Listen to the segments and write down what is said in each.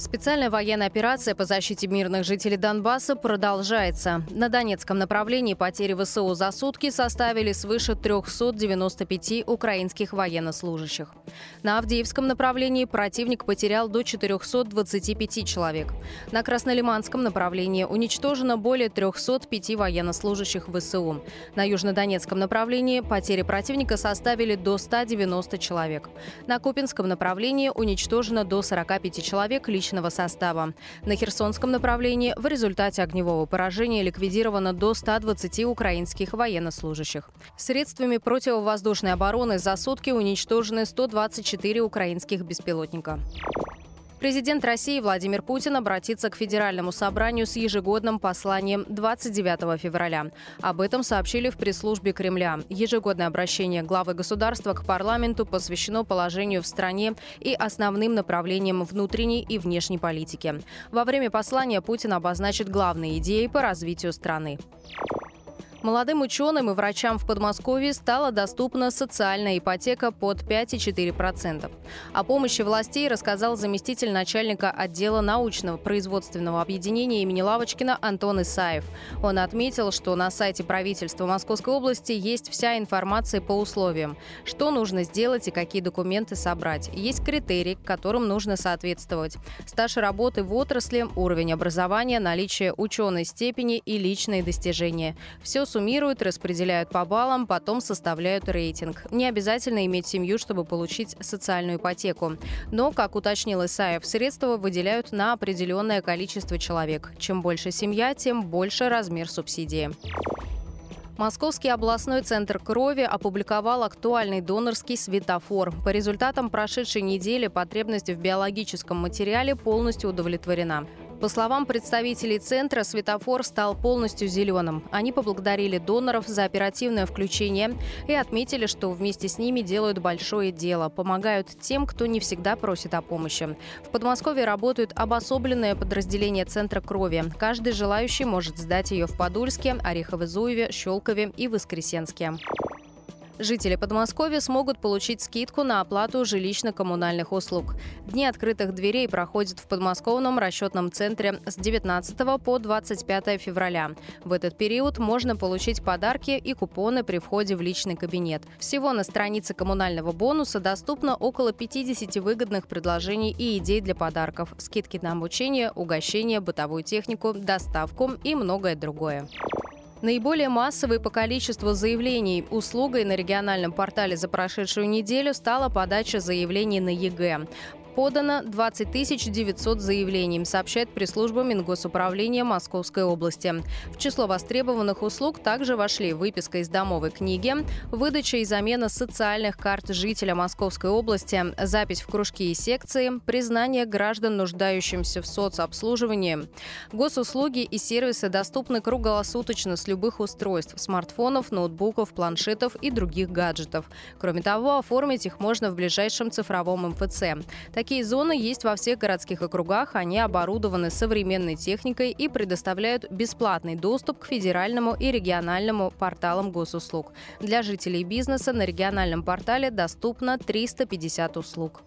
Специальная военная операция по защите мирных жителей Донбасса продолжается. На Донецком направлении потери ВСУ за сутки составили свыше 395 украинских военнослужащих. На Авдеевском направлении противник потерял до 425 человек. На Краснолиманском направлении уничтожено более 305 военнослужащих ВСУ. На Южнодонецком направлении потери противника составили до 190 человек. На Купинском направлении уничтожено до 45 человек лично личного состава. На Херсонском направлении в результате огневого поражения ликвидировано до 120 украинских военнослужащих. Средствами противовоздушной обороны за сутки уничтожены 124 украинских беспилотника. Президент России Владимир Путин обратится к Федеральному собранию с ежегодным посланием 29 февраля. Об этом сообщили в пресс-службе Кремля. Ежегодное обращение главы государства к парламенту посвящено положению в стране и основным направлениям внутренней и внешней политики. Во время послания Путин обозначит главные идеи по развитию страны. Молодым ученым и врачам в Подмосковье стала доступна социальная ипотека под 5,4%. О помощи властей рассказал заместитель начальника отдела научного производственного объединения имени Лавочкина Антон Исаев. Он отметил, что на сайте правительства Московской области есть вся информация по условиям, что нужно сделать и какие документы собрать. Есть критерии, которым нужно соответствовать. Стаж работы в отрасли, уровень образования, наличие ученой степени и личные достижения. Все суммируют, распределяют по баллам, потом составляют рейтинг. Не обязательно иметь семью, чтобы получить социальную ипотеку. Но, как уточнил Исаев, средства выделяют на определенное количество человек. Чем больше семья, тем больше размер субсидии. Московский областной центр крови опубликовал актуальный донорский светофор. По результатам прошедшей недели потребность в биологическом материале полностью удовлетворена. По словам представителей центра, светофор стал полностью зеленым. Они поблагодарили доноров за оперативное включение и отметили, что вместе с ними делают большое дело, помогают тем, кто не всегда просит о помощи. В Подмосковье работают обособленное подразделение Центра крови. Каждый желающий может сдать ее в Подольске, Орехово-Зуеве, Щелкове и Воскресенске. Жители Подмосковья смогут получить скидку на оплату жилищно-коммунальных услуг. Дни открытых дверей проходят в подмосковном расчетном центре с 19 по 25 февраля. В этот период можно получить подарки и купоны при входе в личный кабинет. Всего на странице коммунального бонуса доступно около 50 выгодных предложений и идей для подарков, скидки на обучение, угощение, бытовую технику, доставку и многое другое. Наиболее массовой по количеству заявлений услугой на региональном портале за прошедшую неделю стала подача заявлений на ЕГЭ. Подано 20 900 заявлений, сообщает пресс-служба Мингосуправления Московской области. В число востребованных услуг также вошли выписка из домовой книги, выдача и замена социальных карт жителя Московской области, запись в кружки и секции, признание граждан, нуждающимся в соцобслуживании. Госуслуги и сервисы доступны круглосуточно с любых устройств – смартфонов, ноутбуков, планшетов и других гаджетов. Кроме того, оформить их можно в ближайшем цифровом МФЦ. Такие зоны есть во всех городских округах. Они оборудованы современной техникой и предоставляют бесплатный доступ к федеральному и региональному порталам госуслуг. Для жителей бизнеса на региональном портале доступно 350 услуг.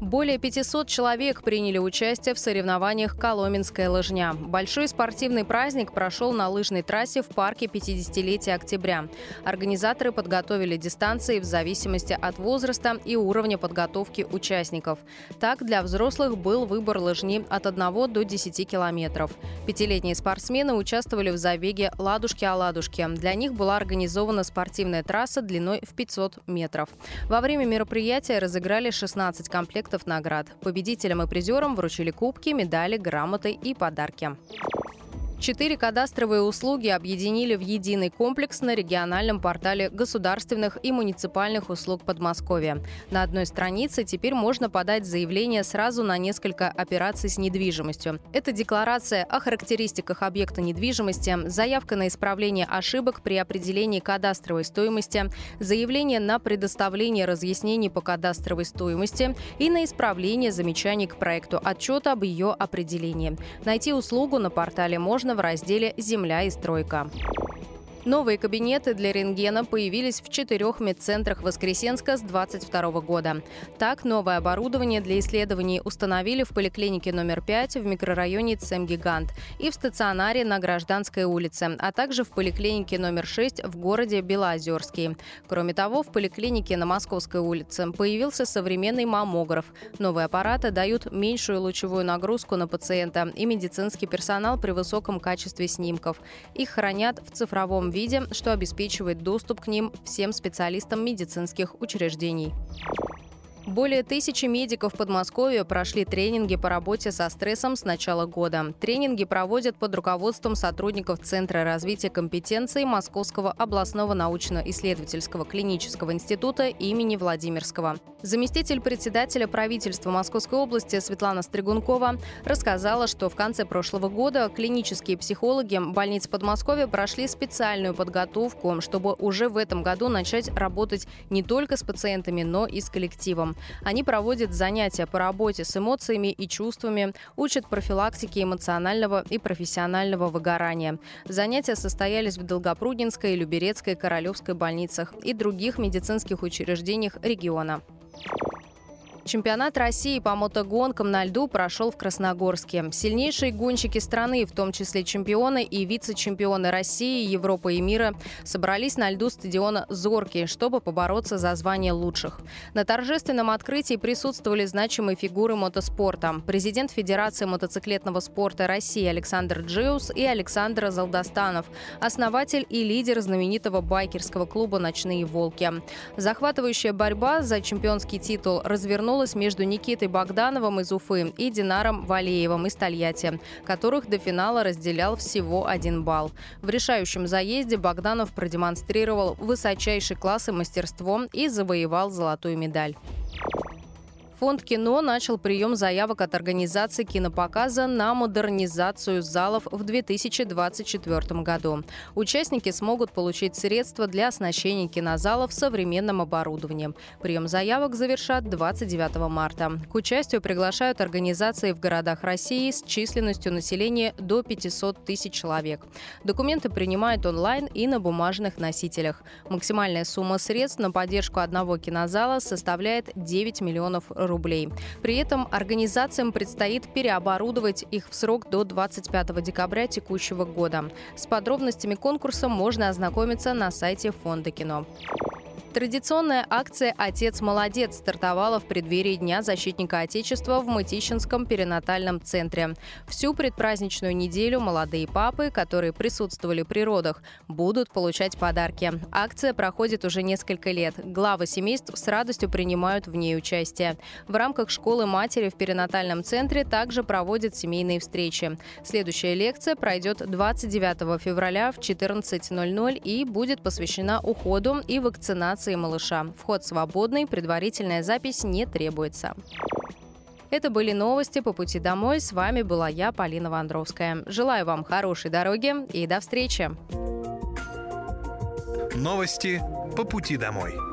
Более 500 человек приняли участие в соревнованиях «Коломенская лыжня». Большой спортивный праздник прошел на лыжной трассе в парке 50-летия октября. Организаторы подготовили дистанции в зависимости от возраста и уровня подготовки участников. Так, для взрослых был выбор лыжни от 1 до 10 километров. Пятилетние спортсмены участвовали в забеге «Ладушки-оладушки». Для них была организована спортивная трасса длиной в 500 метров. Во время мероприятия разыграли 16 комплектов комплектов наград. Победителям и призерам вручили кубки, медали, грамоты и подарки. Четыре кадастровые услуги объединили в единый комплекс на региональном портале государственных и муниципальных услуг Подмосковья. На одной странице теперь можно подать заявление сразу на несколько операций с недвижимостью. Это декларация о характеристиках объекта недвижимости, заявка на исправление ошибок при определении кадастровой стоимости, заявление на предоставление разъяснений по кадастровой стоимости и на исправление замечаний к проекту отчета об ее определении. Найти услугу на портале можно в разделе «Земля и стройка». Новые кабинеты для рентгена появились в четырех медцентрах Воскресенска с 2022 года. Так, новое оборудование для исследований установили в поликлинике номер 5 в микрорайоне Цемгигант и в стационаре на Гражданской улице, а также в поликлинике номер 6 в городе Белоозерский. Кроме того, в поликлинике на Московской улице появился современный маммограф. Новые аппараты дают меньшую лучевую нагрузку на пациента и медицинский персонал при высоком качестве снимков. Их хранят в цифровом виде, что обеспечивает доступ к ним всем специалистам медицинских учреждений. Более тысячи медиков Подмосковья прошли тренинги по работе со стрессом с начала года. Тренинги проводят под руководством сотрудников Центра развития компетенций Московского областного научно-исследовательского клинического института имени Владимирского. Заместитель председателя правительства Московской области Светлана Стригункова рассказала, что в конце прошлого года клинические психологи больниц Подмосковья прошли специальную подготовку, чтобы уже в этом году начать работать не только с пациентами, но и с коллективом. Они проводят занятия по работе с эмоциями и чувствами, учат профилактике эмоционального и профессионального выгорания. Занятия состоялись в Долгопрудненской, Люберецкой, Королевской больницах и других медицинских учреждениях региона. Чемпионат России по мотогонкам на льду прошел в Красногорске. Сильнейшие гонщики страны, в том числе чемпионы и вице-чемпионы России, Европы и мира, собрались на льду стадиона «Зорки», чтобы побороться за звание лучших. На торжественном открытии присутствовали значимые фигуры мотоспорта. Президент Федерации мотоциклетного спорта России Александр Джиус и Александр Залдостанов, основатель и лидер знаменитого байкерского клуба «Ночные волки». Захватывающая борьба за чемпионский титул развернулась развернулась между Никитой Богдановым из Уфы и Динаром Валеевым из Тольятти, которых до финала разделял всего один балл. В решающем заезде Богданов продемонстрировал высочайший класс и мастерство и завоевал золотую медаль. Фонд кино начал прием заявок от организации кинопоказа на модернизацию залов в 2024 году. Участники смогут получить средства для оснащения кинозалов современным оборудованием. Прием заявок завершат 29 марта. К участию приглашают организации в городах России с численностью населения до 500 тысяч человек. Документы принимают онлайн и на бумажных носителях. Максимальная сумма средств на поддержку одного кинозала составляет 9 миллионов рублей рублей. При этом организациям предстоит переоборудовать их в срок до 25 декабря текущего года. С подробностями конкурса можно ознакомиться на сайте Фонда кино. Традиционная акция «Отец молодец» стартовала в преддверии Дня защитника Отечества в Мытищинском перинатальном центре. Всю предпраздничную неделю молодые папы, которые присутствовали при родах, будут получать подарки. Акция проходит уже несколько лет. Главы семейств с радостью принимают в ней участие. В рамках школы матери в перинатальном центре также проводят семейные встречи. Следующая лекция пройдет 29 февраля в 14.00 и будет посвящена уходу и вакцинации вакцинации малыша. Вход свободный, предварительная запись не требуется. Это были новости по пути домой. С вами была я, Полина Вандровская. Желаю вам хорошей дороги и до встречи. Новости по пути домой.